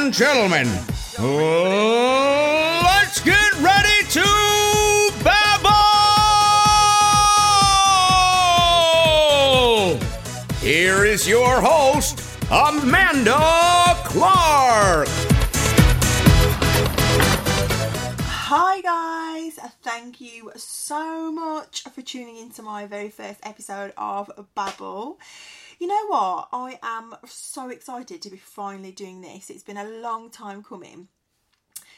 and gentlemen, let's get ready to babble! Here is your host, Amanda Clark. Hi guys, thank you so much for tuning into my very first episode of Babble. You know what? I am so excited to be finally doing this. It's been a long time coming.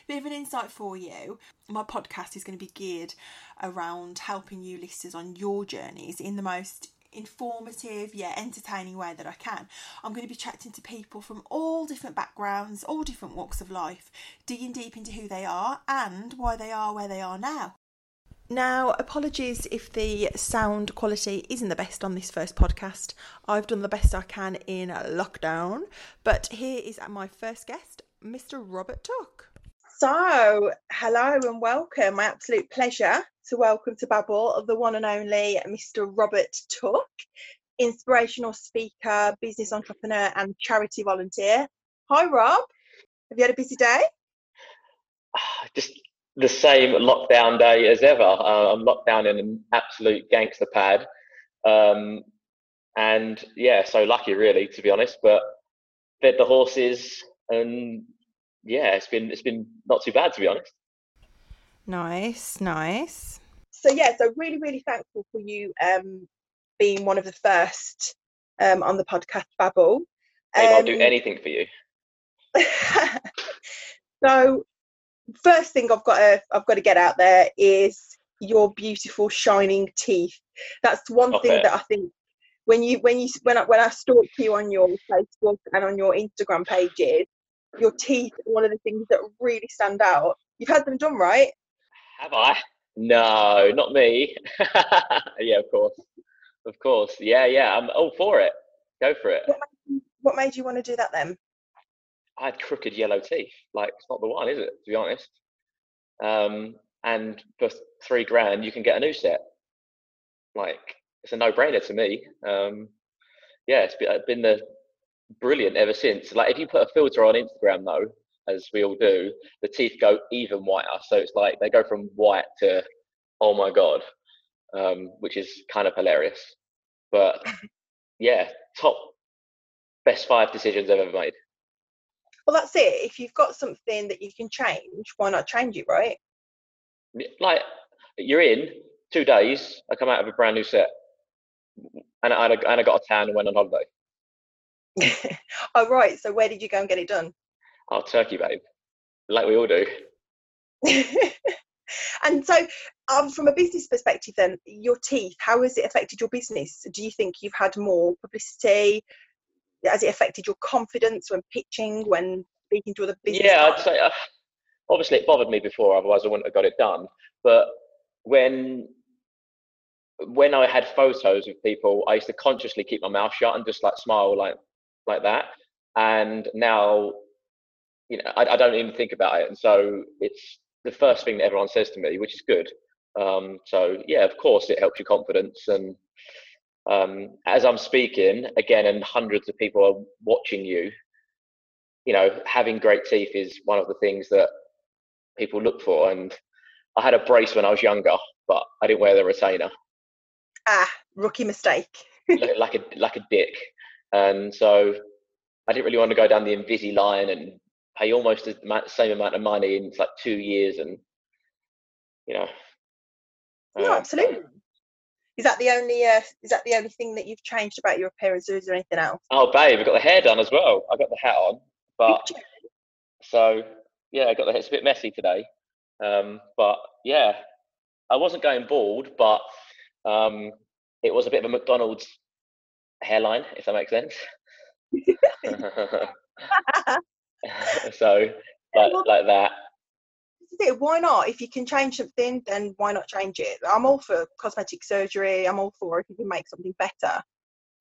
Bit of an insight for you. My podcast is going to be geared around helping you listeners on your journeys in the most informative yet entertaining way that I can. I'm going to be chatting to people from all different backgrounds, all different walks of life, digging deep into who they are and why they are where they are now. Now, apologies if the sound quality isn't the best on this first podcast. I've done the best I can in lockdown, but here is my first guest, Mr. Robert Tuck. So, hello and welcome. My absolute pleasure to welcome to Babble the one and only Mr. Robert Tuck, inspirational speaker, business entrepreneur, and charity volunteer. Hi, Rob. Have you had a busy day? Just the same lockdown day as ever. Uh, I'm locked down in an absolute gangster pad. Um, and yeah, so lucky really, to be honest, but fed the horses and yeah, it's been, it's been not too bad, to be honest. Nice, nice. So yeah, so really, really thankful for you um, being one of the first um, on the podcast Babble. Um, I'll do um, anything for you. so first thing I've got to I've got to get out there is your beautiful shining teeth. That's one okay. thing that I think when you when you when I, when I stalk you on your Facebook and on your Instagram pages, your teeth are one of the things that really stand out. You've had them done, right? Have I? No, not me. yeah, of course, of course. Yeah, yeah. I'm all for it. Go for it. What made you, what made you want to do that then? I had crooked yellow teeth. Like it's not the one, is it? To be honest. Um, and for three grand, you can get a new set. Like it's a no-brainer to me. Um, yeah, it's been, it's been the brilliant ever since. Like if you put a filter on Instagram though, as we all do, the teeth go even whiter. So it's like they go from white to oh my god, um, which is kind of hilarious. But yeah, top best five decisions I've ever made. Well, that's it. If you've got something that you can change, why not change it, right? Like you're in two days. I come out of a brand new set, and I, and I got a tan and went on holiday. oh right. So where did you go and get it done? Oh, Turkey, babe. Like we all do. and so, um, from a business perspective, then your teeth, how has it affected your business? Do you think you've had more publicity? Has it affected your confidence when pitching, when speaking to other business? Yeah, I'd say uh, obviously it bothered me before, otherwise I wouldn't have got it done. But when when I had photos with people, I used to consciously keep my mouth shut and just like smile like like that. And now, you know, I, I don't even think about it, and so it's the first thing that everyone says to me, which is good. Um, so yeah, of course, it helps your confidence and um, as I'm speaking again, and hundreds of people are watching you, you know, having great teeth is one of the things that people look for. And I had a brace when I was younger, but I didn't wear the retainer. Ah, rookie mistake. like a like a dick, and so I didn't really want to go down the Invisalign and pay almost the same amount of money in like two years, and you know. No, uh, absolutely. Is that the only uh, is that the only thing that you've changed about your appearance, or is there anything else? Oh, babe, I got the hair done as well. I got the hat on, but so yeah, I got the. It's a bit messy today, um, but yeah, I wasn't going bald, but um, it was a bit of a McDonald's hairline, if that makes sense. so like like that it. Why not? If you can change something, then why not change it? I'm all for cosmetic surgery. I'm all for if you can make something better.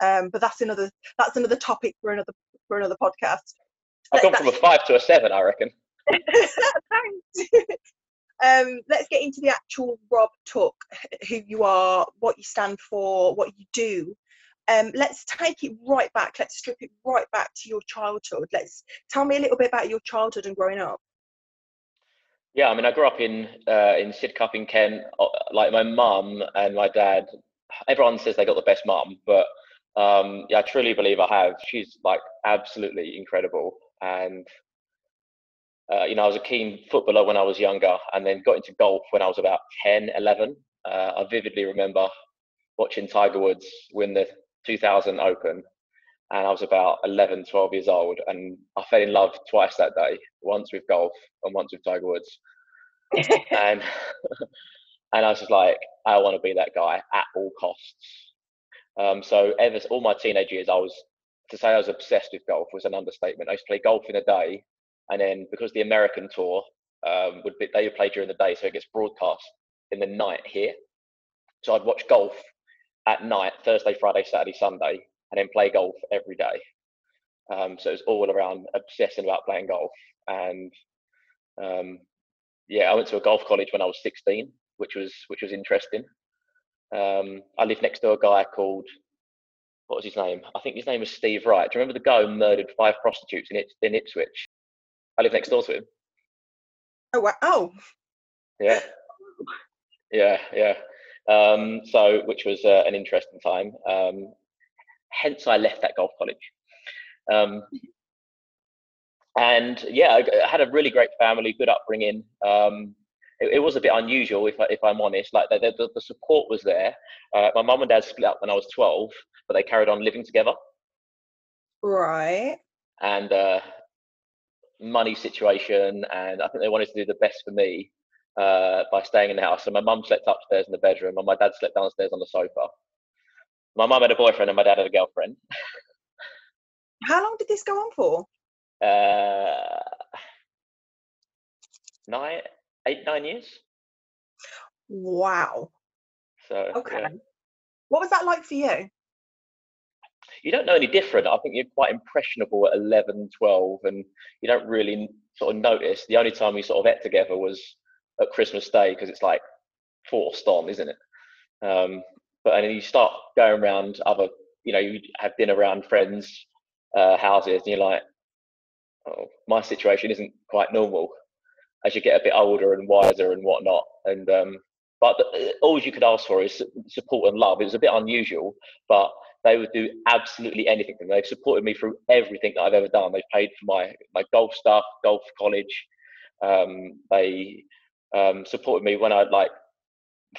Um, but that's another that's another topic for another for another podcast. I've gone from a five to a seven, I reckon. Thanks. um, let's get into the actual Rob Tuck, who you are, what you stand for, what you do. um, let's take it right back. Let's strip it right back to your childhood. Let's tell me a little bit about your childhood and growing up. Yeah, I mean, I grew up in uh, in Sidcup in Kent. Uh, like my mum and my dad, everyone says they got the best mum, but um, yeah, I truly believe I have. She's like absolutely incredible, and uh, you know, I was a keen footballer when I was younger, and then got into golf when I was about 10, 11. Uh, I vividly remember watching Tiger Woods win the 2000 Open, and I was about 11, 12 years old, and I fell in love twice that day. Once with golf and once with Tiger Woods, and and I was just like, I want to be that guy at all costs. Um, so ever all my teenage years, I was to say I was obsessed with golf was an understatement. I used to play golf in a day, and then because the American tour um, would be, they would play during the day, so it gets broadcast in the night here. So I'd watch golf at night, Thursday, Friday, Saturday, Sunday, and then play golf every day. Um, so it was all around obsessing about playing golf. And um, yeah, I went to a golf college when I was 16, which was which was interesting. Um, I lived next to a guy called what was his name? I think his name was Steve Wright. Do you remember the guy who murdered five prostitutes in, in Ipswich? I live next door to him. Oh wow! Oh. Yeah. Yeah, yeah. Um, so, which was uh, an interesting time. Um, hence, I left that golf college. Um, and yeah, I, had a really great family, good upbringing. Um, it, it, was a bit unusual, if, I, if I'm honest. Like the, the, the support was there. Uh, my mum and dad split up when I was 12, but they carried on living together. Right. And uh, money situation, and I think they wanted to do the best for me uh, by staying in the house. So my mum slept upstairs in the bedroom, and my dad slept downstairs on the sofa. My mum had a boyfriend, and my dad had a girlfriend. How long did this go on for? Uh, nine, eight, nine years. Wow. So okay. Yeah. What was that like for you? You don't know any different. I think you're quite impressionable at 11, 12, and you don't really sort of notice. The only time we sort of ate together was at Christmas Day because it's like forced on, isn't it? Um, but and then you start going around other, you know, you have dinner around friends' uh, houses, and you're like, oh, my situation isn't quite normal as you get a bit older and wiser and whatnot. And um, but the, all you could ask for is support and love. It was a bit unusual, but they would do absolutely anything. They've supported me through everything that I've ever done. They've paid for my my golf stuff, golf college. Um, they um, supported me when I'd like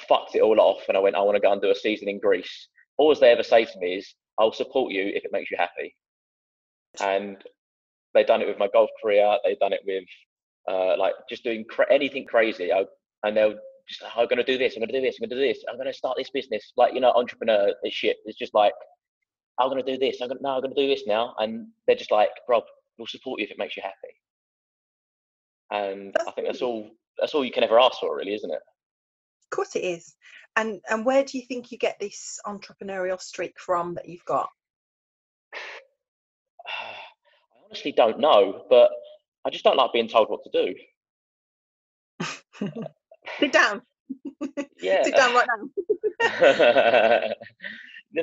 fucked it all off and I went, I want to go and do a season in Greece. All they ever say to me is, I'll support you if it makes you happy. And they've done it with my golf career. They've done it with uh, like just doing cra- anything crazy. I, and they'll just, I'm going to do this. I'm going to do this. I'm going to do this. I'm going to start this business. Like, you know, entrepreneur is shit. It's just like, I'm going to do this. I'm going to, no, I'm going to do this now. And they're just like, Rob, we'll support you if it makes you happy. And I think that's all that's all you can ever ask for, really, isn't it? Of course, it is. And and where do you think you get this entrepreneurial streak from that you've got? I honestly don't know, but I just don't like being told what to do. Sit down. Yeah. Sit down right now.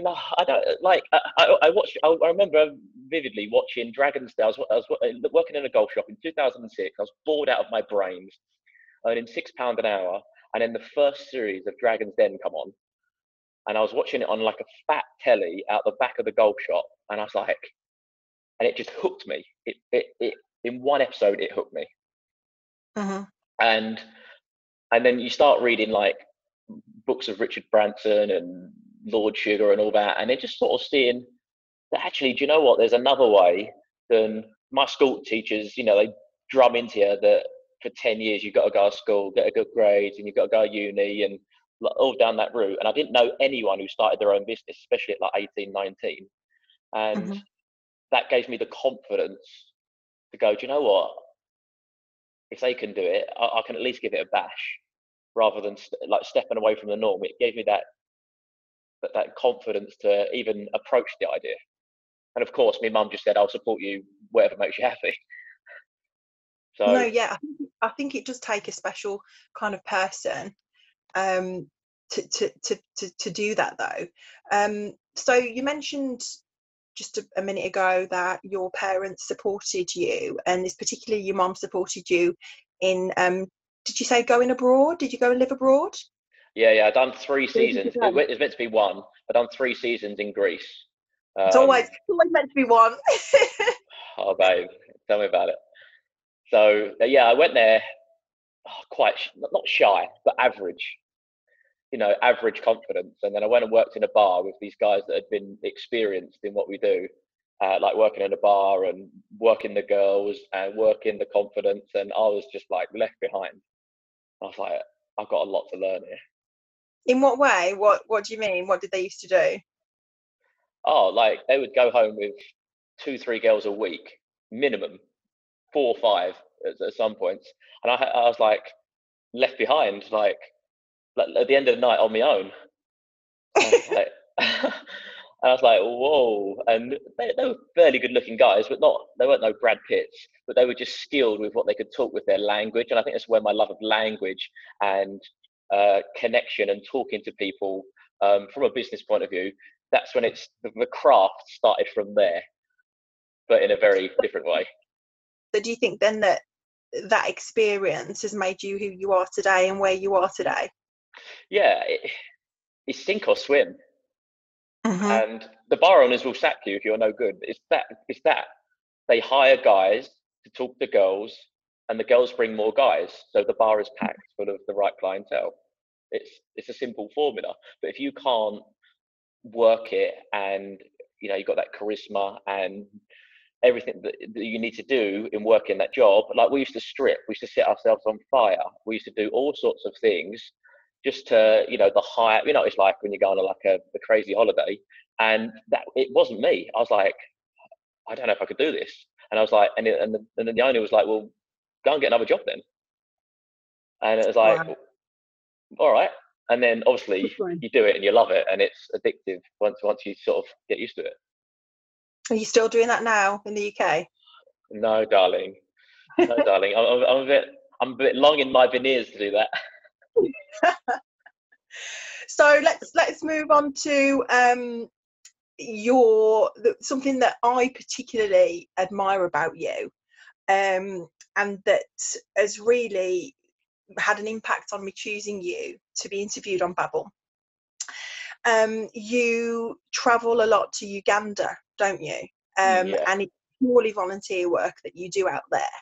no, uh, I don't uh, like. I, I, I watched. I, I, remember vividly watching Dragon's Den. I was, I was working in a golf shop in 2006. I was bored out of my brains, earning six pound an hour, and then the first series of Dragon's Den come on, and I was watching it on like a fat telly out the back of the golf shop, and I was like, and it just hooked me. It it, it in one episode it hooked me, uh-huh. and and then you start reading like books of Richard Branson and Lord Sugar and all that, and then just sort of seeing that actually, do you know what? There's another way than my school teachers. You know, they drum into you that for 10 years you've got to go to school, get a good grade, and you've got to go to uni and all down that route. And I didn't know anyone who started their own business, especially at like 18, 19. And mm-hmm. that gave me the confidence to go, do you know what? If they can do it, I, I can at least give it a bash rather than st- like stepping away from the norm. It gave me that, that, that confidence to even approach the idea. And of course, my mum just said, I'll support you, whatever makes you happy. So no, yeah, I think it does take a special kind of person um, to, to, to, to, to do that though. Um, so you mentioned just a, a, minute ago that your parents supported you, and this particularly your mom supported you in. Um, did you say going abroad? Did you go and live abroad? Yeah, yeah. I've done three seasons. It was meant to be one. I've done three seasons in Greece. Um, it's always it's always meant to be one. oh, babe, tell me about it. So yeah, I went there oh, quite not shy, but average you know, average confidence. And then I went and worked in a bar with these guys that had been experienced in what we do, uh, like working in a bar and working the girls and working the confidence. And I was just like left behind. I was like, I've got a lot to learn here. In what way? What What do you mean? What did they used to do? Oh, like they would go home with two, three girls a week, minimum, four or five at, at some points, and I, I was like left behind. Like at the end of the night on my own. Was I was like, whoa. And they, they, were fairly good looking guys, but not, they weren't no Brad Pitts, but they were just skilled with what they could talk with their language. And I think that's where my love of language and uh, connection and talking to people um, from a business point of view, that's when it's the, the craft started from there, but in a very different way. So do you think then that that experience has made you who you are today and where you are today? yeah, it, it's sink or swim. Mm-hmm. And the bar owners will sack you if you're no good. It's that. It's that. They hire guys to talk to girls, and the girls bring more guys, so the bar is packed full of the right clientele. It's it's a simple formula. But if you can't work it, and you know you've got that charisma and everything that, that you need to do in working that job, like we used to strip, we used to set ourselves on fire, we used to do all sorts of things just to you know the high you know it's like when you go on a, like a, a crazy holiday and that it wasn't me. I was like i don't know if i could do this. And i was like and, it, and, the, and then the owner was like well go and get another job then. And it was like wow. all right. And then obviously you do it and you love it and it's addictive once once you sort of get used to it are you still doing that now in the uk no darling. No darling. I'm, I'm a bit i'm a bit long in my veneers to do that. So let's let's move on to um, your something that I particularly admire about you, um, and that has really had an impact on me choosing you to be interviewed on Babble. Um, you travel a lot to Uganda, don't you? Um, yeah. And it's purely volunteer work that you do out there.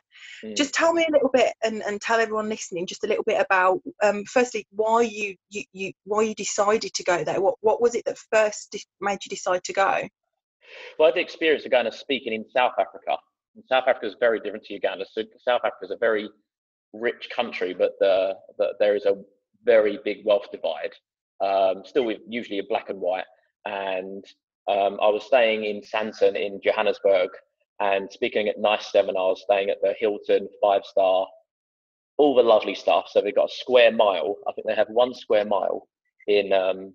Mm. Just tell me a little bit and, and tell everyone listening just a little bit about um, firstly why you, you, you why you decided to go there. What what was it that first made you decide to go? Well, I had the experience of going and speaking in South Africa. And South Africa is very different to Uganda. So South Africa is a very rich country, but the, the, there is a very big wealth divide. Um, still, with usually a black and white. And um, I was staying in Sandton in Johannesburg and speaking at nice seminars, staying at the Hilton five star, all the lovely stuff. So they've got a square mile. I think they have one square mile in um,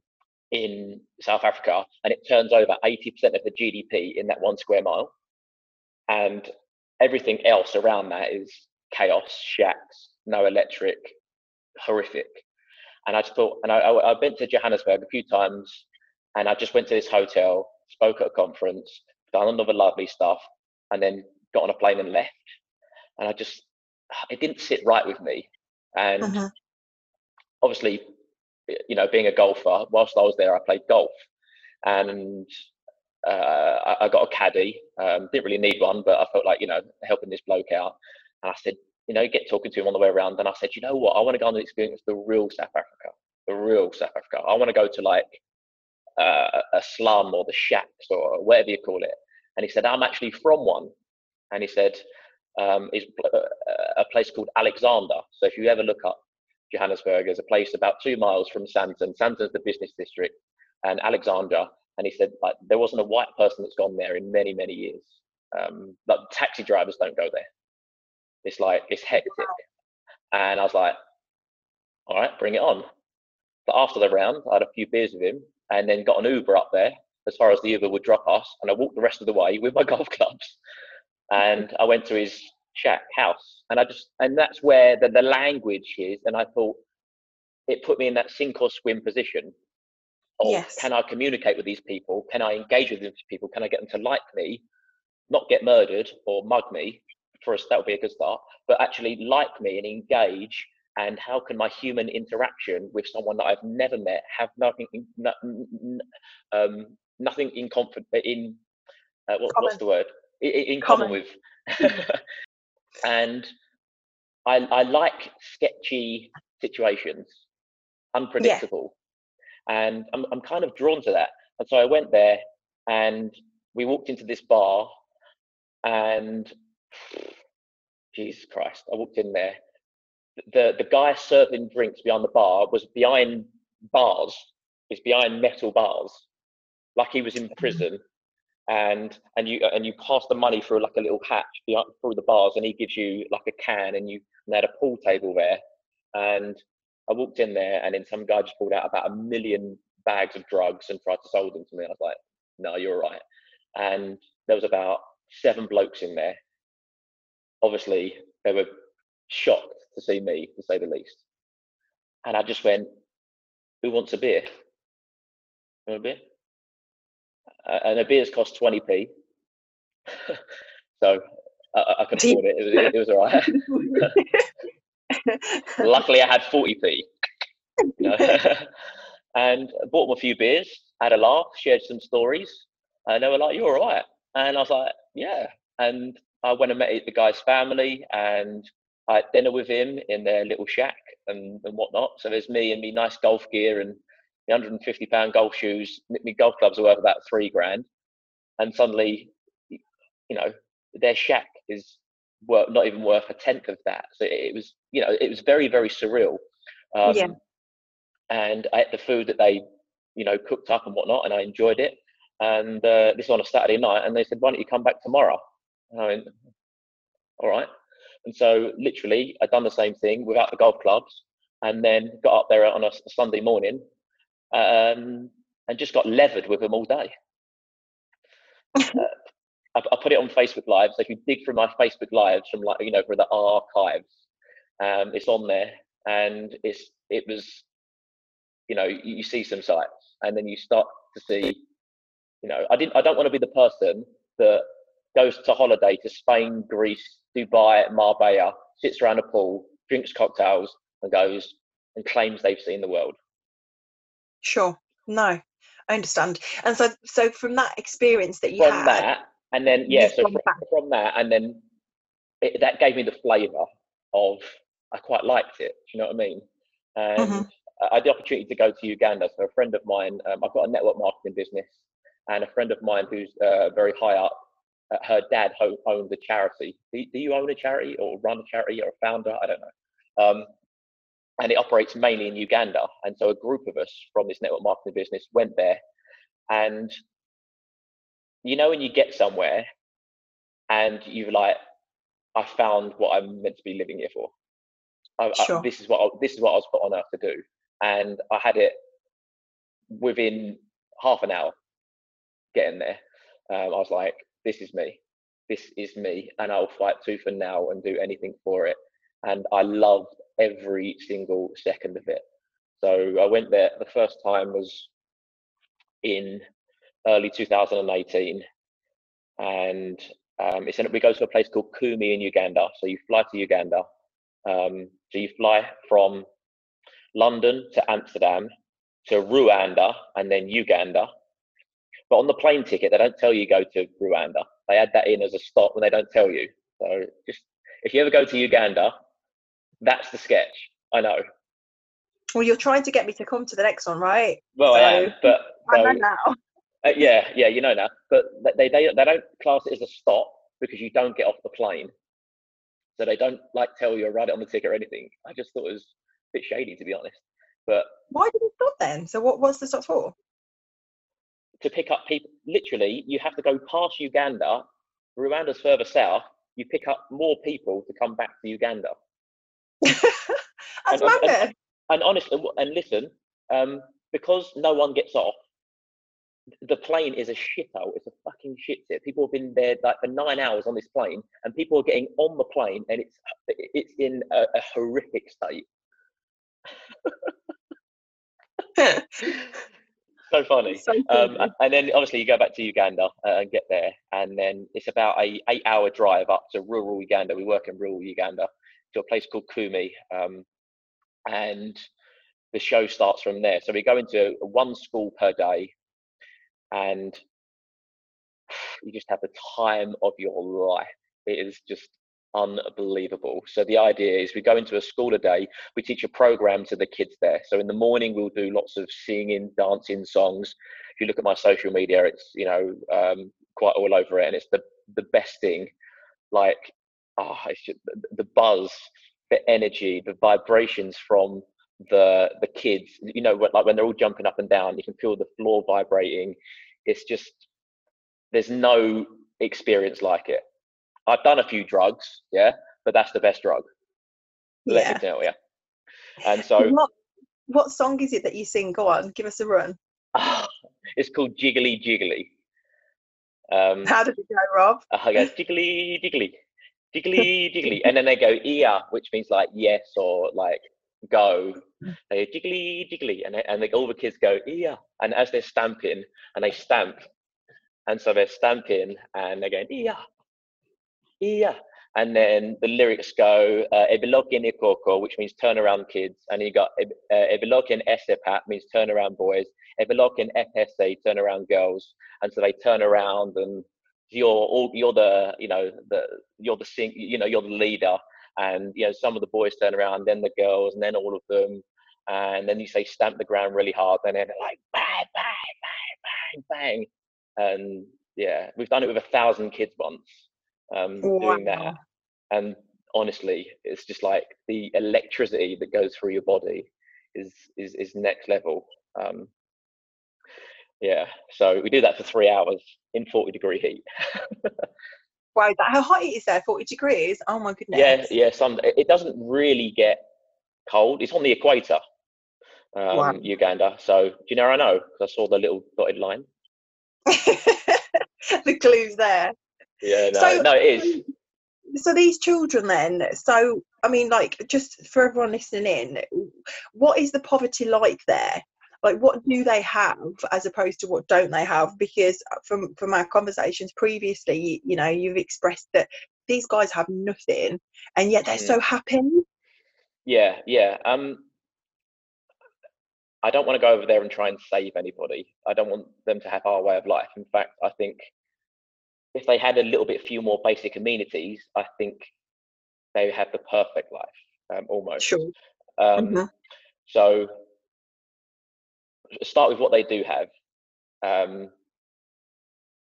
in South Africa, and it turns over 80% of the GDP in that one square mile. And everything else around that is chaos, shacks, no electric, horrific. And I just thought, and I, I, I went to Johannesburg a few times, and I just went to this hotel, spoke at a conference, done another lovely stuff, and then got on a plane and left. And I just, it didn't sit right with me. And uh-huh. obviously, you know, being a golfer, whilst I was there, I played golf. And uh, I, I, got a caddy. Um, didn't really need one, but I felt like, you know, helping this bloke out. And I said, you know, get talking to him on the way around. And I said, you know what? I want to go on and experience the real South Africa, the real South Africa. I want to go to like uh, a slum or the shacks or whatever you call it and he said, I'm actually from one. And he said, um, is uh, a place called Alexandra. So if you ever look up Johannesburg, there's a place about two miles from Sandton. Sandton's the business district, and Alexandra. And he said, like, there wasn't a white person that's gone there in many, many years. Um, like taxi drivers don't go there. It's like it's hectic. And I was like, all right, bring it on. But after the round, I had a few beers with him, and then got an Uber up there as far as the Uber would drop us, and I walked the rest of the way with my golf clubs. And I went to his shack house, and I just and that's where the, the language is. And I thought it put me in that sink or swim position Of Yes. can I communicate with these people? Can I engage with these people? Can I get them to like me, not get murdered or mug me? For us, that would be a good start. But actually like me and engage. And how can my human interaction with someone that I've never met have nothing, in, no, n- n- um, nothing in confident in uh, what, what's Common. the word in, in common Common. with? and I, I like sketchy situations, unpredictable, and I'm I'm kind of drawn to that. And so I went there, and we walked into this bar, and Jesus Christ, I walked in there. The the guy serving drinks behind the bar was behind bars. He's behind metal bars, like he was in mm-hmm. prison. And and you and you pass the money through like a little hatch behind, through the bars, and he gives you like a can, and you and they had a pool table there. And I walked in there, and then some guy just pulled out about a million bags of drugs and tried to sell them to me. I was like, "No, you're right." And there was about seven blokes in there. Obviously, they were shocked to see me, to say the least. And I just went, "Who wants a beer? You want a beer?" Uh, and a beer's cost twenty p. so I, I- Do afford it. It was, it was all right. Luckily, I had 40p. you know. and bought them a few beers, had a laugh, shared some stories, and they were like, "You're all right." And I was like, "Yeah." And I went and met the guy's family, and I had dinner with him in their little shack and, and whatnot. So there's me and me nice golf gear and the 150 pound golf shoes. My golf clubs are worth about three grand, and suddenly, you know, their shack is worth not even worth a tenth of that. So it, it was, you know, it was very very surreal. Um, Yeah. And I ate the food that they, you know, cooked up and whatnot, and I enjoyed it. And uh, this was on a Saturday night, and they said, "Why don't you come back tomorrow?" And I went, "All right." And so literally, I'd done the same thing without the golf clubs, and then got up there on a Sunday morning, um, and just got levered with them all day. Uh, I, I put it on Facebook Live. So if you dig through my Facebook Lives from like you know from the archives, um, it's on there, and it's it was, you know, you, you see some sights, and then you start to see, you know, I didn't. I don't want to be the person that goes to holiday to Spain, Greece, Dubai, Marbella, sits around a pool, drinks cocktails, and goes and claims they've seen the world. Sure. No, I understand. And so, so from that experience that you from had, that, and then yeah, so from, from that, and then it, that gave me the flavour of I quite liked it. Do you know what I mean? And Mhm. I had the opportunity to go to Uganda. So a friend of mine, um, I've got a network marketing business, and a friend of mine who's uh, very high up. Uh, her dad ho- owned a charity. Do, do you own a charity or run a charity or a founder? I don't know. Um, and it operates mainly in Uganda. And so a group of us from this network marketing business went there, and you know when you get somewhere and you're like, I found what I'm meant to be living here for. I, I- Sure. this is what I, this is what I was put on earth to do, and I had it within half an hour getting there. Um, I was like, this is me, this is me, and I'll fight tooth and nail and do anything for it. And I loved every single second of it. So I went there. The first time was in early 2018, and um, it's in, we go to a place called Kumi in Uganda. So you fly to Uganda. Um, so you fly from London to Amsterdam to Rwanda and then Uganda. But on the plane ticket, they don't tell you go to Rwanda. They add that in as a stop when they don't tell you. So just if you ever go to Uganda, that's the sketch. I know. well, you're trying to get me to come to the next one, right? Well, I am, So- but I know now. Uh, yeah, yeah, you know now. But they, they they don't class it as a stop because you don't get off the plane. So they don't like tell you or write it on the ticket or anything. I just thought it was a bit shady to be honest. But Why did it stop then? So, what was the stop for? To pick up people, literally, you have to go past Uganda. Rwanda's further south. You pick up more people to come back to Uganda. That's And- and- and- And honestly, and listen, um, because no one gets off, the plane is a shithole. It's a fucking shit tip. People have been there like for nine hours on this plane, and people are getting on the plane, and it's it's in a, a horrific state. so funny. So Um, and then obviously you go back to Uganda uh, and get there, and then it's about a eight hour drive up to rural Uganda. We work in rural Uganda to a place called Kumi, um, and the show starts from there. So we go into one school per day, and you just have the time of your life. It is just unbelievable. So the idea is we go into a school a day, we teach a program to the kids there. So in the morning we'll do lots of singing, dancing, songs. If you look at my social media, it's you know um, quite all over it, and it's the the best thing. Like, ah, oh, it's just the buzz, the energy, the vibrations from the the kids. You know, like when they're all jumping up and down, you can feel the floor vibrating. It's just there's no experience like it. I've done a few drugs, yeah, but that's the best drug. Let yeah. me tell you. And so, what, what song is it that you sing? Go on, give us a run. it's called Jiggly Jiggly. Um, How did it go, Rob? I go jiggly jiggly, jiggly jiggly, and then they go iya, which means like yes or like go. They go jiggly jiggly, and they, and they, all the kids go iya, and as they're stamping, and they stamp, and so they're stamping, and they're going iya, iya, and then the lyrics go uh, ebilokin ikoko, which means turn around kids, and you got ebilokin esepat means turn around boys, ebilokin fsa turn around girls, and so they turn around and you're all you're the you know the you're the sing you know you're the leader. And you know some of the boys turn around then the girls and then all of them. And then you say stamp the ground really hard and then they're like bang bang bang bang bang. And yeah we've done it with a thousand kids once um Wow. doing that and honestly it's just like the electricity that goes through your body is is is next level um yeah so we do that for three hours in 40 degree heat Wow, that, how hot it is there? 40 degrees? Oh my goodness. yeah yeah some it doesn't really get cold it's on the equator um Wow. uganda so do you know i know because i saw the little dotted line the clues there. Yeah no So- no it is So these children then, so I mean like just for everyone listening in, what is the poverty like there? Like what do they have as opposed to what don't they have? Because from from our conversations previously, you know, you've expressed that these guys have nothing and yet they're Mm. so happy. Yeah, yeah. Um, I don't want to go over there and try and save anybody. I don't want them to have our way of life. In fact, I think if they had a little bit few more basic amenities, I think they have the perfect life, um, almost. Sure. Um, Mhm. So start with what they do have. Um,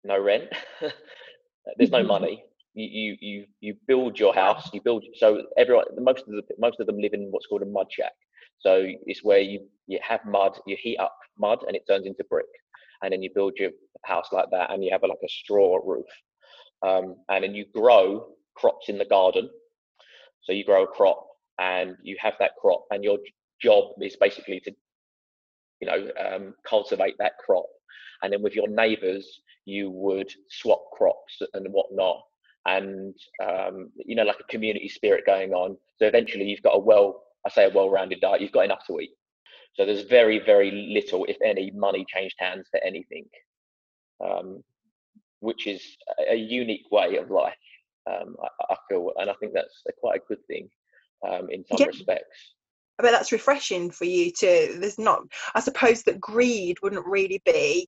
no rent. There's no Mhm. money. You, you you you build your house. You build so everyone most of the most of them live in what's called a mud shack. So it's where you you have mud. You heat up mud and it turns into brick, and then you build your house like that, and you have a, like a straw roof, um, and then you grow crops in the garden. So you grow a crop and you have that crop, and your job is basically to, you know, um, cultivate that crop. And then with your neighbours, you would swap crops and whatnot, and um, you know, like a community spirit going on. So eventually, you've got a well, I say a well-rounded diet. You've got enough to eat. So there's very, very little, if any, money changed hands for anything, um, which is a, unique way of life. Um, I, I feel, and I think that's a, quite a good thing um, in some Yeah. respects. I bet that's refreshing for you to there's not I suppose that greed wouldn't really be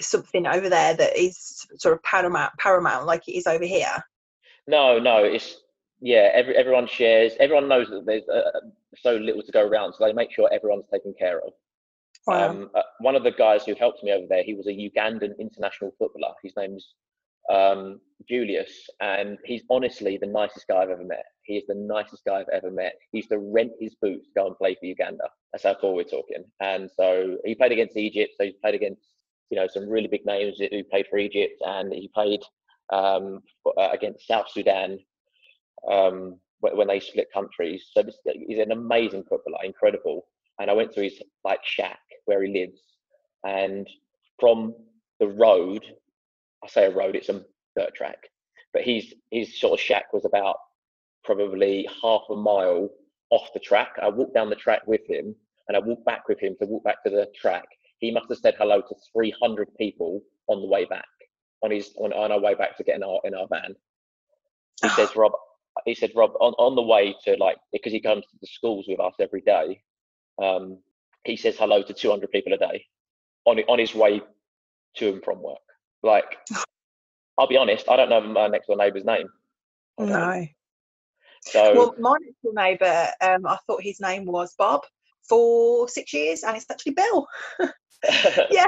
something over there that is sort of paramount paramount like it is over here. No, no, it's yeah. Every everyone shares. Everyone knows that there's uh, so little to go around, so they make sure everyone's taken care of. Wow. Um, uh, one of the guys who helped me over there, he was a Ugandan international footballer. His name's um, Julius, and he's honestly the nicest guy I've ever met. He is the nicest guy I've ever met. He used to rent his boots to go and play for Uganda. That's how cool we're talking. And so he played against Egypt. So he played against you know some really big names who played for Egypt, and he played um, uh, against South Sudan um, when, they split countries. So he's an amazing footballer, incredible. And I went to his like shack where he lives, and from the road, I say a road, it's a dirt track, but his his sort of shack was about probably half a mile off the track. I walked down the track with him, and I walked back with him to walk back to the track. he must have said hello to 300 people on the way back, on his on, on our way back to getting our in our van. He says, Rob, he said, Rob, on, on the way to like because he comes to the schools with us every day. Um, he says hello to 200 people a day on on his way to and from work. Like, I'll be honest, I don't know my next door neighbour's name. No. So Well, my next door neighbour, um, I thought his name was Bob for six years, and it's actually Bill. yeah,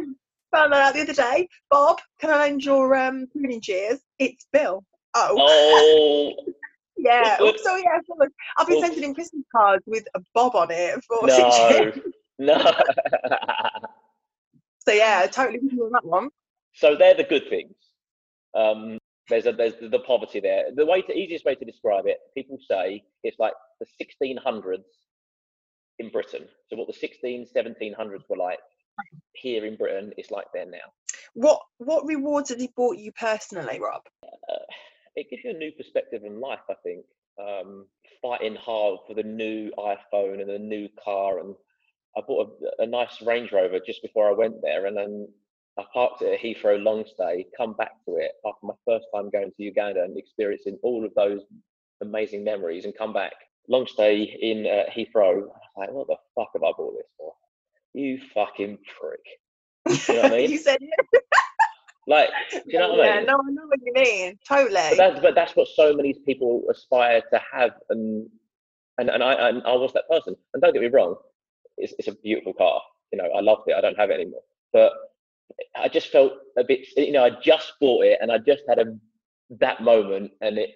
found that out the other day. Bob, can I lend your um, pruning shears? It's Bill. Oh, oh yeah. oops. So yeah, look, I've been Oops. sending him Christmas cards with a Bob on it for no, no. So yeah, totally with you on that one. so they're the good things. Um, there's a, there's the poverty there. The way to easiest way to describe it, people say it's like the 1600s in Britain. So what the 16, 1700s were like here in Britain, it's like there now. What what rewards has he brought you personally, Rob? Uh, it gives you a new perspective in life, I think. Um, fighting hard for the new iPhone and the new car, and I bought a, a nice Range Rover just before I went there, and then I parked it at Heathrow long stay, come back to it after my first time going to Uganda and experiencing all of those amazing memories, and come back long stay in uh, Heathrow. Like, what the fuck have I bought this for? You fucking prick! You know what I mean? you said. Like, do you know what I yeah, mean? no, I know what you mean. Totally. but that's but that's what so many people aspire to have and and, and I and I was that person and don't get me wrong it's, it's a beautiful car you know I loved it I don't have it anymore but I just felt a bit you know I just bought it and I just had a that moment and it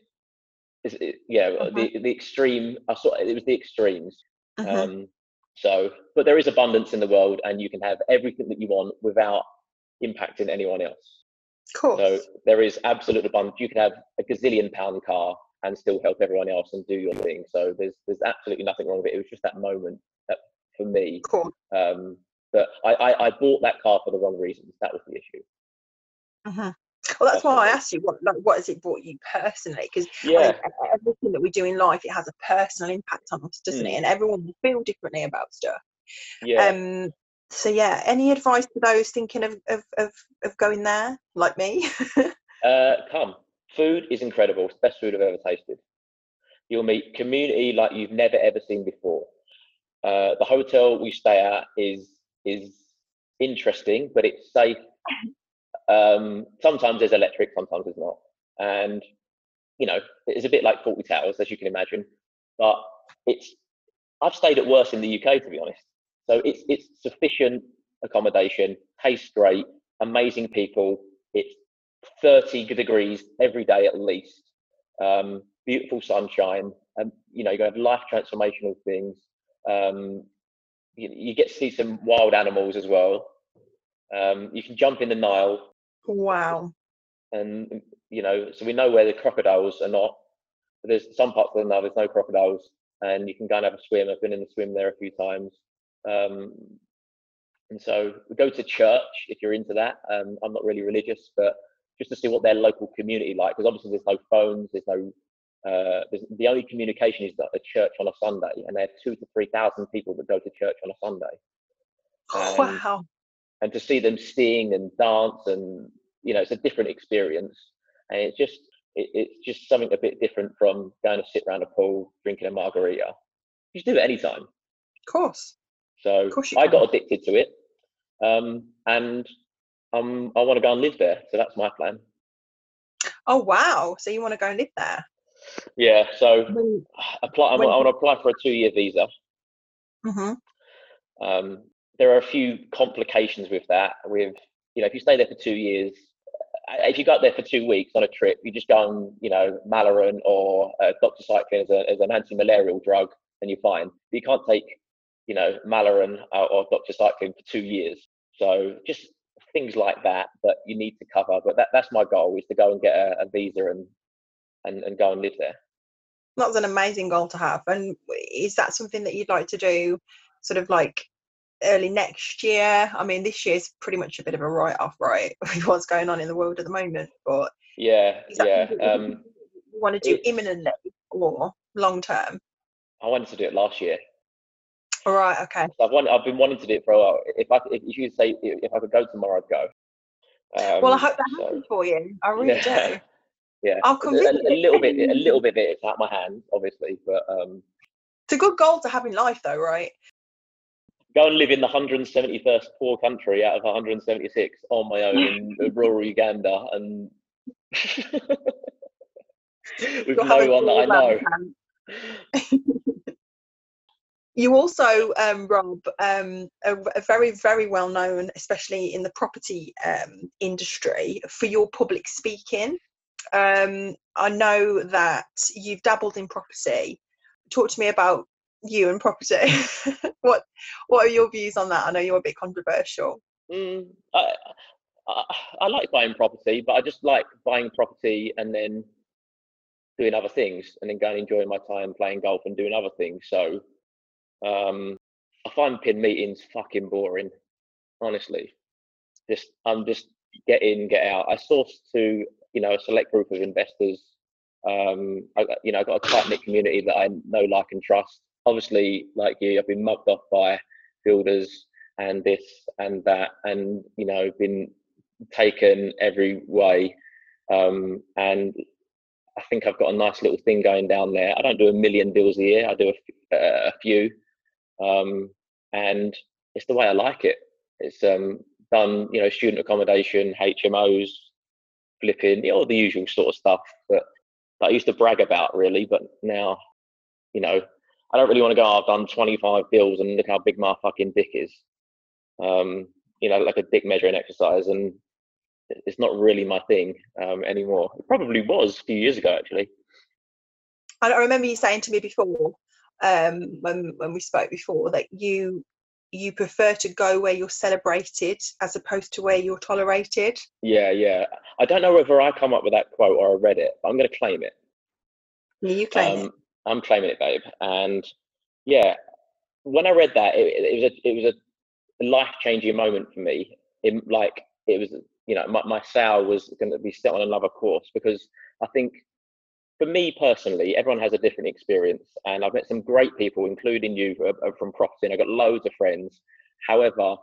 is it, yeah Mhm. the the extreme I saw it was the extremes Mhm. um so but there is abundance in the world and you can have everything that you want without impacting anyone else of course. so there is absolute abundance. You can have a gazillion pound car and still help everyone else and do your thing. So there's there's absolutely nothing wrong with it. It was just that moment that for me course. um, that I, I I bought that car for the wrong reasons. That was the issue. Mhm. Well, that's why I asked you what like, what has it brought you personally? Because Yeah, everything that we do in life, it has a personal impact on us, doesn't Mm. it? And everyone will feel differently about stuff. yeah. Um. So yeah, any advice to those thinking of of of, of going there, like me? Uh, come. Food is incredible. It's the best food I've ever tasted. You'll meet community like you've never ever seen before. Uh, the hotel we stay at is is interesting, but it's safe. Um, sometimes there's electric, sometimes there's not, and you know it's a bit like Fawlty Towers, as you can imagine. But it's I've stayed at worse in the UK, to be honest. So it's it's sufficient accommodation, tastes great, amazing people. It's 30 degrees every day at least. Um, beautiful sunshine, and you know you have life transformational things. Um, you, you get to see some wild animals as well. Um, you can jump in the Nile, wow. and you know so we know where the crocodiles are not. But there's some parts of the Nile there's no crocodiles, and you can go and have a swim. I've been in the swim there a few times. Um, and so we go to church if you're into that. Um, I'm not really religious, but just to see what their local community like, because obviously there's no phones, there's no, uh, there's, the only communication is at a church on a Sunday, and they have two to three thousand people that go to church on a Sunday, And- Wow. and to see them sing and dance, and you know, it's a different experience, and it's just, it, it's just something a bit different from going to sit around a pool drinking a margarita. You can do it anytime. Of course. So I can. got addicted to it, um, and um, I want to go and live there. So that's my plan. Oh wow. So you want to go and live there? Yeah. So When, apply. I'm, When- I want to apply for a two-year visa. hmm Um, there are a few complications with that. With you know, if you stay there for two years, uh, if you got there for two weeks on a trip, you just go on, you know, Malarone or uh, doxycycline as, a, as an anti-malarial drug, and you're fine. But you can't take, you know, Malarone uh, or Cycling for two years. So just things like that that you need to cover. But that, that's my goal is to go and get a, a visa and, and and go and live there. That's an amazing goal to have. And is that something that you'd like to do, sort of like early next year? I mean, this year's pretty much a bit of a write-off, right, with what's going on in the world at the moment. But Yeah, yeah. Um, you want to do imminently or long term? I wanted to do it last year. All right. Okay. So I've wanted, I've been wanting to do it for a while. If I if you say if I could go tomorrow, I'd go. Um, well, I hope that so- happens for you. I really Yeah. do. Yeah, I'll a, convince a, a little bit, a little bit of it's out my hands, obviously, but um, It's a good goal to have in life, though, right? go and live in the 171st poor country out of 176 on my own in rural Uganda, and with You'll no one that I know. You also, um, Rob, um, are very, very well known, especially in the property um, industry, for your public speaking. Um, I know that you've dabbled in property. Talk to me about you and property. what What are your views on that? I know you're a bit controversial. Mm, I, I, I like buying property, but I just like buying property and then doing other things, and then going and enjoying my time playing golf and doing other things. So um, I find pin meetings fucking boring, honestly. Just I'm just get in, get out. I source to you know a select group of investors. Um, I, you know, I've got a tight knit community that I know, like, and trust. Obviously, like you, I've been mugged off by builders and this and that, and you know, been taken every way. Um, and I think I've got a nice little thing going down there. I don't do a million deals a year. I do a, uh, a few, um, and it's the way I like it. It's um, done, you know, student accommodation, HMOs, flipping, you know, the usual sort of stuff that, that I used to brag about, really. But now, you know, I don't really want to go. "Oh, I've done 25 deals and look how big my fucking dick is. Um, you know, like a dick measuring exercise, and it's not really my thing um, anymore. It probably was a few years ago, actually. I remember you saying to me before, um, when when we spoke before, that you you prefer to go where you're celebrated as opposed to where you're tolerated. Yeah, yeah. I don't know whether I come up with that quote or I read it, but I'm going to claim it. Yeah, You claim it. Um, I'm claiming it, babe. And yeah, when I read that, it, it was a it was a life changing moment for me. It, like it was, you know, my, my sale was going to be set on another course because I think for me personally, everyone has a different experience, and I've met some great people, including you uh, uh, from property, and I've got loads of friends. However,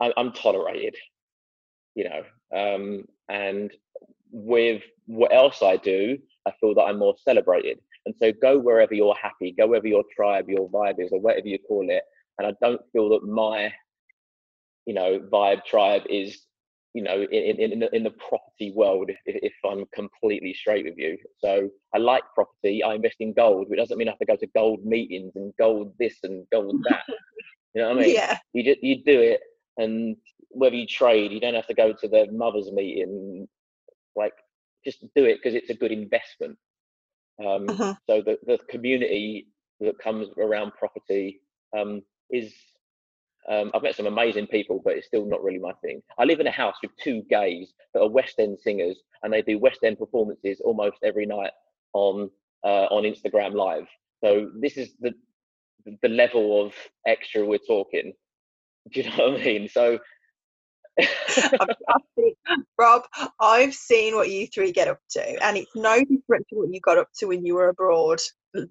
I'm tolerated, you know, um, and with what else I do, I feel that I'm more celebrated. And so go wherever you're happy, go wherever your tribe, your vibe is, or whatever you call it. And I don't feel that my, you know, vibe tribe is, you know, in in in the, in the property world. If, if I'm completely straight with you, so I like property. I invest in gold, which doesn't mean I have to go to gold meetings and gold this and gold that. you know what I mean? yeah, you just you do it and whether you trade you don't have to go to the mothers meeting like just do it because it's a good investment um, Mhm. so the, the community that comes around property um, is um, i've met some amazing people but it's still not really my thing i live in a house with two gays that are west end singers and they do west end performances almost every night on uh, on instagram live so this is the the level of extra we're talking do you know what I mean? So I've, I've seen, Rob, I've seen what you three get up to, and it's no different to what you got up to when you were abroad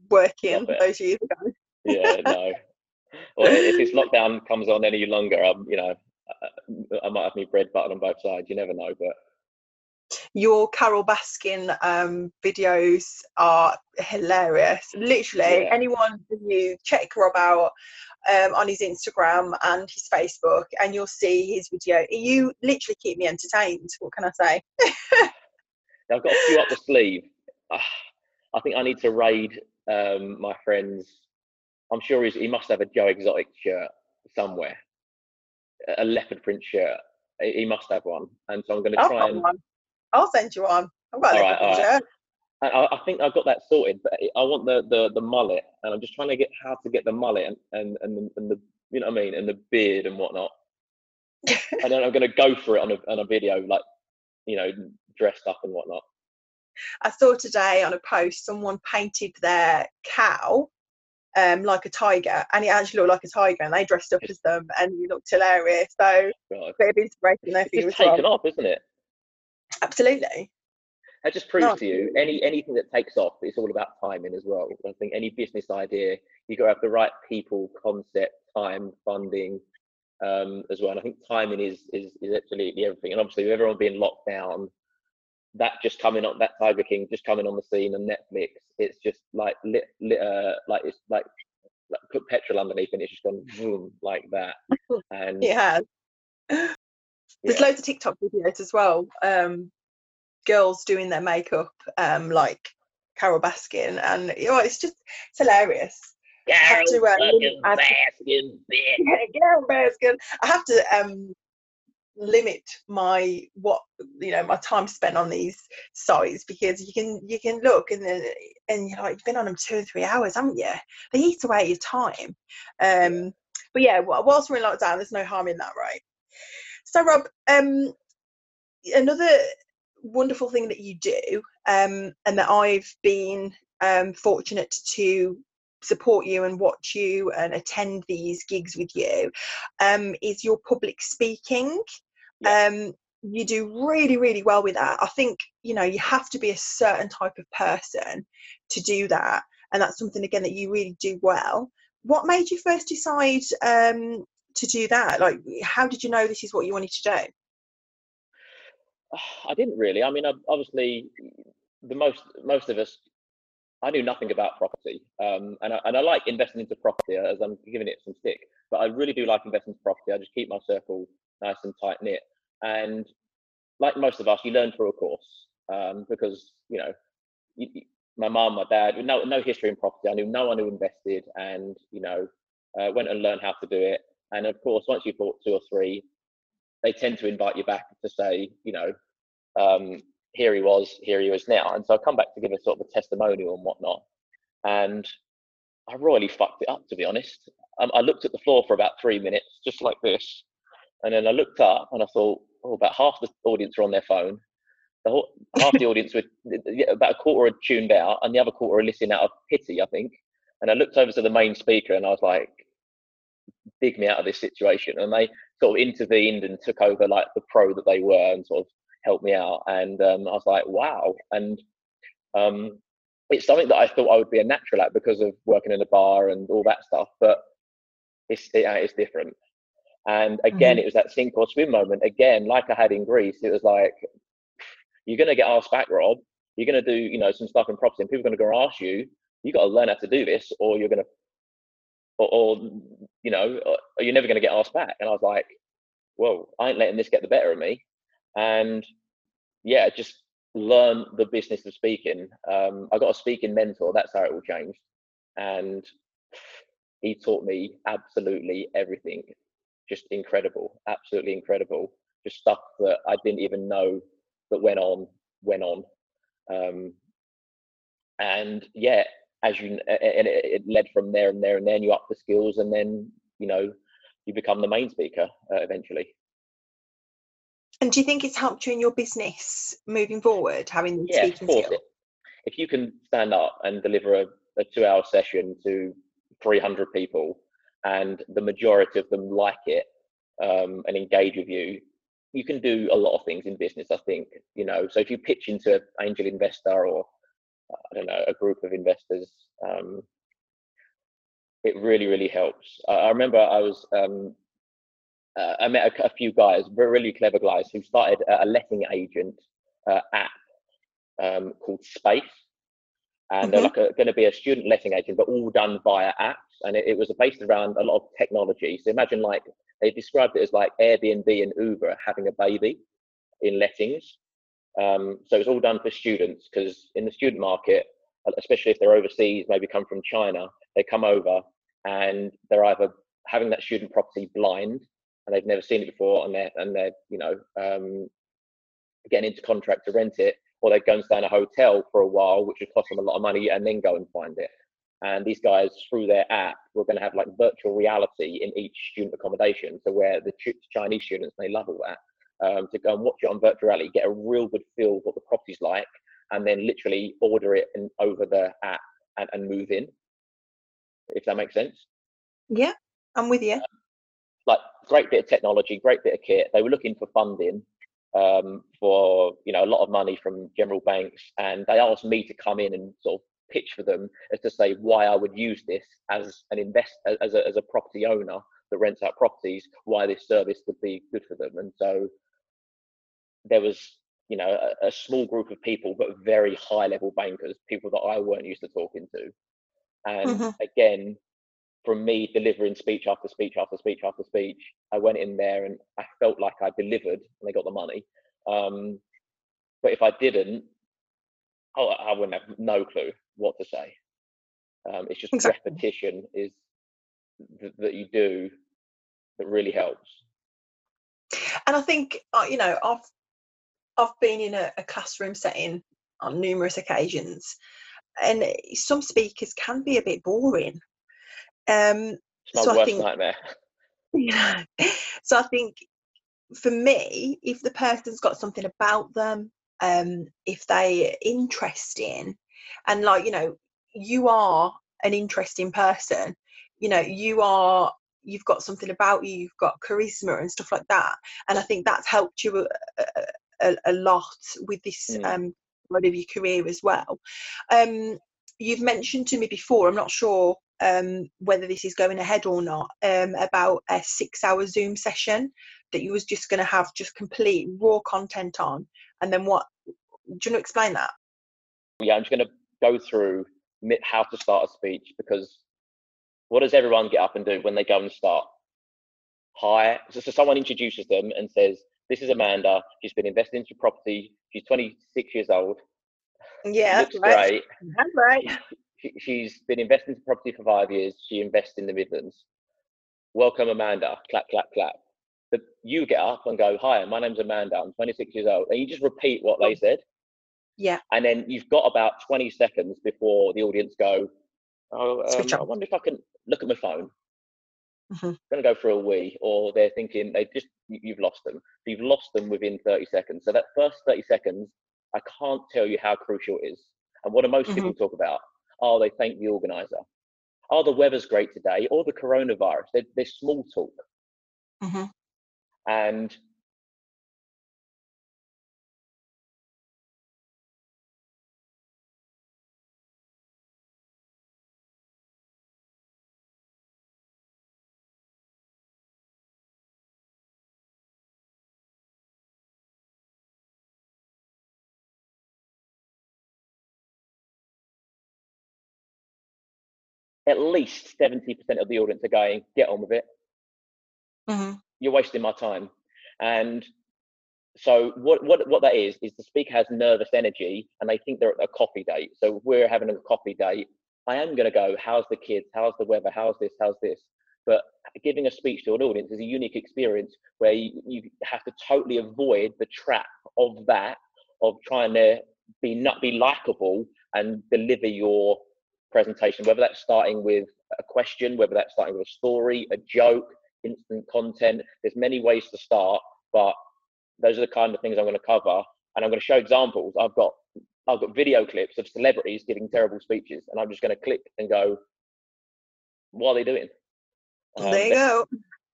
working those years ago. yeah, no. Or if this lockdown comes on any longer, I'm, you know, I, I might have my bread button on both sides. You never know, but Your Carole Baskin um, videos are hilarious. Literally, Yeah. anyone you check Rob out um, on his Instagram and his Facebook, and you'll see his video. You literally keep me entertained. What can I say? I've got a few up the sleeve. Ah, I think I need to raid um, my friends. I'm sure he's, he must have a Joe Exotic shirt somewhere, a- leopard print shirt. He must have one, and so I'm going to try and. one. I'll send you one. I've got a little right, shirt. I, I I think I've got that sorted, but I want the, the, the mullet, and I'm just trying to get how to get the mullet and and and the, and the you know what I mean, and the beard and whatnot. and then I'm going to go for it on a on a video, like you know, dressed up and whatnot. I saw today on a post someone painted their cow um, like a tiger, and it actually looked like a tiger, and they dressed up as them, and it looked hilarious. So, God. bit of inspiration there for It's you as just well. taken off, isn't it? Absolutely. that just proves No. to you any anything that takes off it's all about timing as well i think any business idea you've got to have the right people concept time funding um, as well and i think timing is is is absolutely everything and obviously with everyone being locked down that just coming on that tiger king just coming on the scene on netflix it's just like lit, lit uh, like it's like, like put petrol underneath and it's just gone boom like that and It has. There's yeah. loads of TikTok videos as well. Um, girls doing their makeup, um, like Carole Baskin, and you know, it's just it's hilarious. to, uh, I have to- Baskin. Carole Baskin. I have to um limit my what you know my time spent on these sites because you can you can look and then and you're like you've been on them two or three hours haven't you? They eat away your time. Um but yeah whilst we're in lockdown there's no harm in that right? So rob um another wonderful thing that you do um and that i've been um fortunate to support you and watch you and attend these gigs with you um, is your public speaking. Yeah. Um, you do really, really well with that. I think you know you have to be a certain type of person to do that, and that's something again that you really do well. What made you first decide um, to do that? Like, how did you know this is what you wanted to do? I didn't really. I mean, obviously, the most most of us, I knew nothing about property, um, and I, and I like investing into property as I'm giving it some stick. But I really do like investing into property. I just keep my circle nice and tight knit, and like most of us, you learn through a course um, because you know, you, you- my mum, my dad, no no history in property. I knew no one who invested, and you know, uh, went and learned how to do it. And of course, once you've bought two or three, they tend to invite you back to say, you know, um, here he was, here he is now. And so I come back to give a sort of a testimonial and whatnot. And I royally fucked it up, to be honest. Um, I looked at the floor for about three minutes, just like this. And then I looked up and I thought, oh, about half the audience are on their phone. The whole, half the audience were about a quarter are tuned out, and the other quarter are listening out of pity, I think. And I looked over to the main speaker and I was like, dig me out of this situation. And they sort of intervened and took over like the pro that they were and sort of helped me out. And um, I was like, wow. And um, it's something that I thought I would be a natural at because of working in a bar and all that stuff. But it's it, it's different. And again, it was that sink or swim moment. Again, like I had in Greece, it was like you're going to get asked back, Rob. You're going to do you know some stuff in property, and people are going to go ask you. You got to learn how to do this, or you're going to, or, or you know, or you're never going to get asked back. And I was like, whoa, I ain't letting this get the better of me. And yeah, just learn the business of speaking. Um, I got a speaking mentor. That's how it all changed. And he taught me absolutely everything. Just incredible, absolutely incredible. Just stuff that I didn't even know that went on, went on. Um, and yeah, as you, and it, it led from there and there, and then you up the skills, and then you know you become the main speaker uh, eventually. And do you think it's helped you in your business moving forward, having yeah, of speaking course. skills? If you can stand up and deliver a, a two-hour session to 300 people, and the majority of them like it um, and engage with you, you can do a lot of things in business. I think you know. So if you pitch into an angel investor or I don't know a group of investors, um, it really really helps. I, I remember I was um, uh, I met a, a few guys, really clever guys, who started a, a letting agent uh, app um, called Space, and they're Mhm. like going to be a student letting agent, but all done via apps. And it, it was based around a lot of technology. So imagine like they described it as like Airbnb and Uber having a baby in lettings. Um, so it's all done for students because in the student market, uh, especially if they're overseas, maybe come from China, they come over and they're either having that student property blind and they've never seen it before, and they're and they're you know um, getting into contract to rent it, or they'd go and stay in a hotel for a while, which would cost them a lot of money, and then go and find it. And these guys, through their app, were going to have like virtual reality in each student accommodation. So where the Chinese students, they love all that, um, to go and watch it on virtual reality, get a real good feel of what the property's like, and then literally order it in, over the app and, and move in. If that makes sense. Yeah, I'm with you. like great bit of technology, great bit of kit. They were looking for funding, um, for you know a lot of money from general banks, and they asked me to come in and sort of pitch for them as to say why I would use this as an invest as a, as a property owner that rents out properties, why this service would be good for them. And so there was you know a, a small group of people, but very high level bankers, people that I weren't used to talking to. And mm-hmm. again, from me delivering speech after speech after speech after speech, I went in there and I felt like I delivered and they got the money. Um, but if I didn't, oh, I wouldn't have no clue what to say. Um, it's just exactly. repetition is th- that you do that really helps. And I think uh, you know I've I've been in a, a classroom setting on numerous occasions, and some speakers can be a bit boring. Um, my so worst I think, nightmare. Yeah. So I think for me, if the person's got something about them, um, if they're interesting, and like you know, you are an interesting person, you know, you are you've got something about you, you've got charisma and stuff like that, and I think that's helped you a, a, a lot with this mm. um, part of your career as well. Um, you've mentioned to me before, I'm not sure um, whether this is going ahead or not, um, about a six hour Zoom session that you was just going to have just complete raw content on. And then what, do you want to explain that? Yeah, I'm just going to go through how to start a speech because what does everyone get up and do when they go and start? Hi, so, so someone introduces them and says, This is Amanda. She's been investing into property. She's 26 years old. Yeah, Looks right. great. That's right she, has been investing in property for five years. She invests in the Midlands. Welcome, Amanda. Clap, clap, clap. But you get up and go, Hi, my name's Amanda. I'm 26 years old. And you just repeat what they said. Yeah. And then you've got about 20 seconds before the audience go, Oh, um, I wonder if I can look at my phone. Mm-hmm. I'm going to go for a wee, or they're thinking they just you've lost them. You've lost them within 30 seconds. So that first 30 seconds, I can't tell you how crucial it is. And what do most mm-hmm. people talk about? Oh, they thank the organizer. Oh, the weather's great today, or the coronavirus. They're, they're small talk. Mm-hmm. And at least 70% of the audience are going, get on with it. Mm-hmm. You're wasting my time. And so what, what what that is is the speaker has nervous energy and they think they're at a coffee date. So we're having a coffee date. I am going to go. How's the kids? How's the weather? How's this? How's this? But giving a speech to an audience is a unique experience where you, you have to totally avoid the trap of that of trying to be not be likable and deliver your presentation, whether that's starting with a question, whether that's starting with a story, a joke, instant content. There's many ways to start, but those are the kind of things I'm going to cover. And I'm going to show examples. I've got I've got video clips of celebrities giving terrible speeches, and I'm just going to click and go, what are they doing? Um, there you go.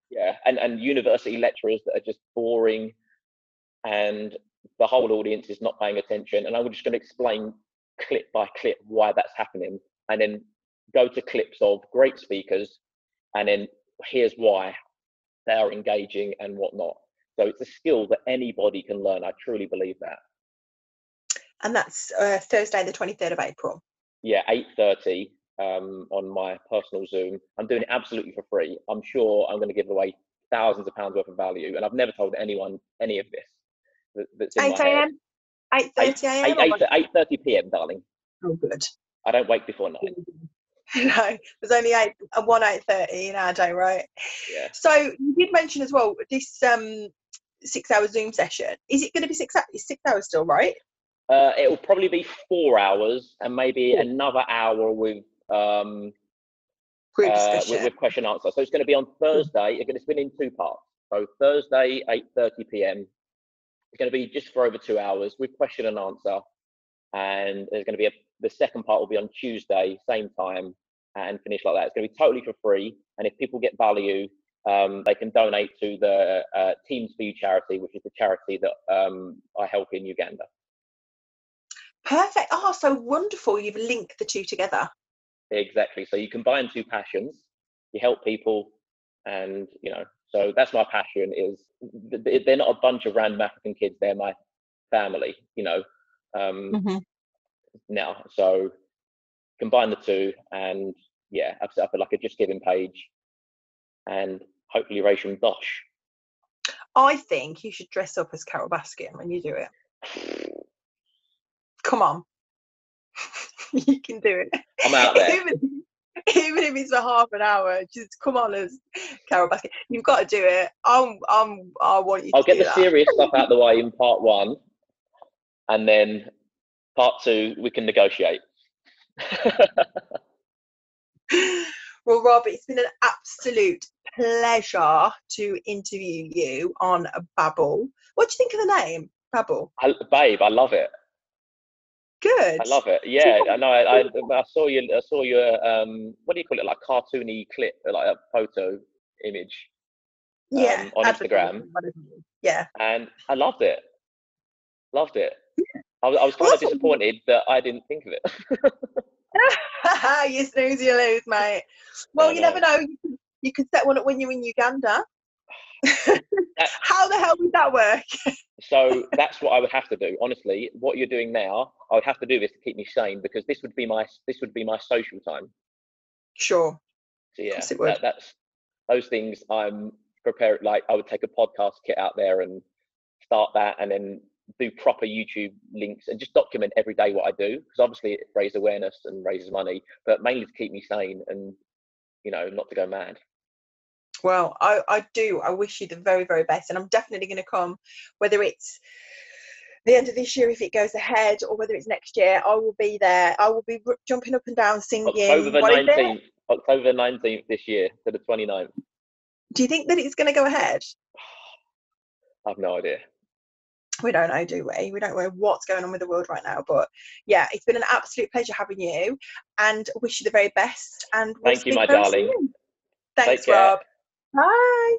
Yeah, and and university lecturers that are just boring, and the whole audience is not paying attention. And I'm just going to explain clip by clip why that's happening and then go to clips of great speakers and then here's why they are engaging and whatnot. So it's a skill that anybody can learn. I truly believe that. And that's uh, Thursday, the 23rd of April. Yeah, 8.30 um, on my personal Zoom. I'm doing it absolutely for free. I'm sure I'm going to give away thousands of pounds worth of value. And I've never told anyone any of this. That's 8 a.m.? 8.30 a.m.? 8.30 p.m., darling. Oh, good. I don't wake before nine. no, there's only eight uh, one eight thirty in our day, right? Yeah. So you did mention as well this um six hour Zoom session. Is it going to be six hours? Six hours still, right? Uh, it will probably be four hours and maybe another hour with um uh, with, with, question answer. So it's going to be on Thursday. It's going to spin in two parts. So Thursday, eight thirty p.m. It's going to be just for over two hours with question and answer, and there's going to be a the second part will be on Tuesday, same time, and finish like that. It's going to be totally for free. And if people get value um, they can donate to the uh, Teams for You charity, which is the charity that um, I help in Uganda. Perfect. Oh, so wonderful. You've linked the two together. Exactly. So you combine two passions, you help people, and you know. So that's my passion. Is they're not a bunch of random African kids. They're my family. You know. Um, mm-hmm. Now, so combine the two, and yeah, I've set up like a Just Giving page, and hopefully raise some dosh. I think you should dress up as Carole Baskin when you do it. Come on. you can do it. I'm out there. even, even if it's for half an hour, just come on as Carole Baskin. You've got to do it. I'm, I'm, I want you I'll get the that. serious stuff out of the way in part one, and then part two, we can negotiate. well, Rob, it's been an absolute pleasure to interview you on Babble. What do you think of the name, Babble? I, babe, I love it. Good. I love it. Yeah, I know. I, I, I, saw you. I saw your um, what do you call it? Like cartoony clip, like a photo image. Um, yeah. On Instagram. Yeah. And I loved it. Loved it. Yeah. I, was, I was kind of disappointed that I didn't think of it. you snooze, you lose, mate. Well, you never know. You could, you could set one up when you're in Uganda. How the hell would that work? so that's what I would have to do. Honestly, what you're doing now, I would have to do this to keep me sane because this would be my this would be my social time. Sure. So yeah, that, that's those things. I'm prepared. Like I would take a podcast kit out there and start that, and then do proper YouTube links and just document every day what I do because obviously it raises awareness and raises money, but mainly to keep me sane and you know not to go mad. Well, I, I do. I wish you the very, very best. And I'm definitely going to come, whether it's the end of this year if it goes ahead or whether it's next year. I will be there. I will be jumping up and down singing. October the 19th. October 19th this year to the 29th. Do you think that it's going to go ahead? I have no idea. We don't know, do we? We don't know what's going on with the world right now. But yeah, it's been an absolute pleasure having you and wish you the very best. And we'll thank you, my darling. Soon. Thanks, Rob. Bye.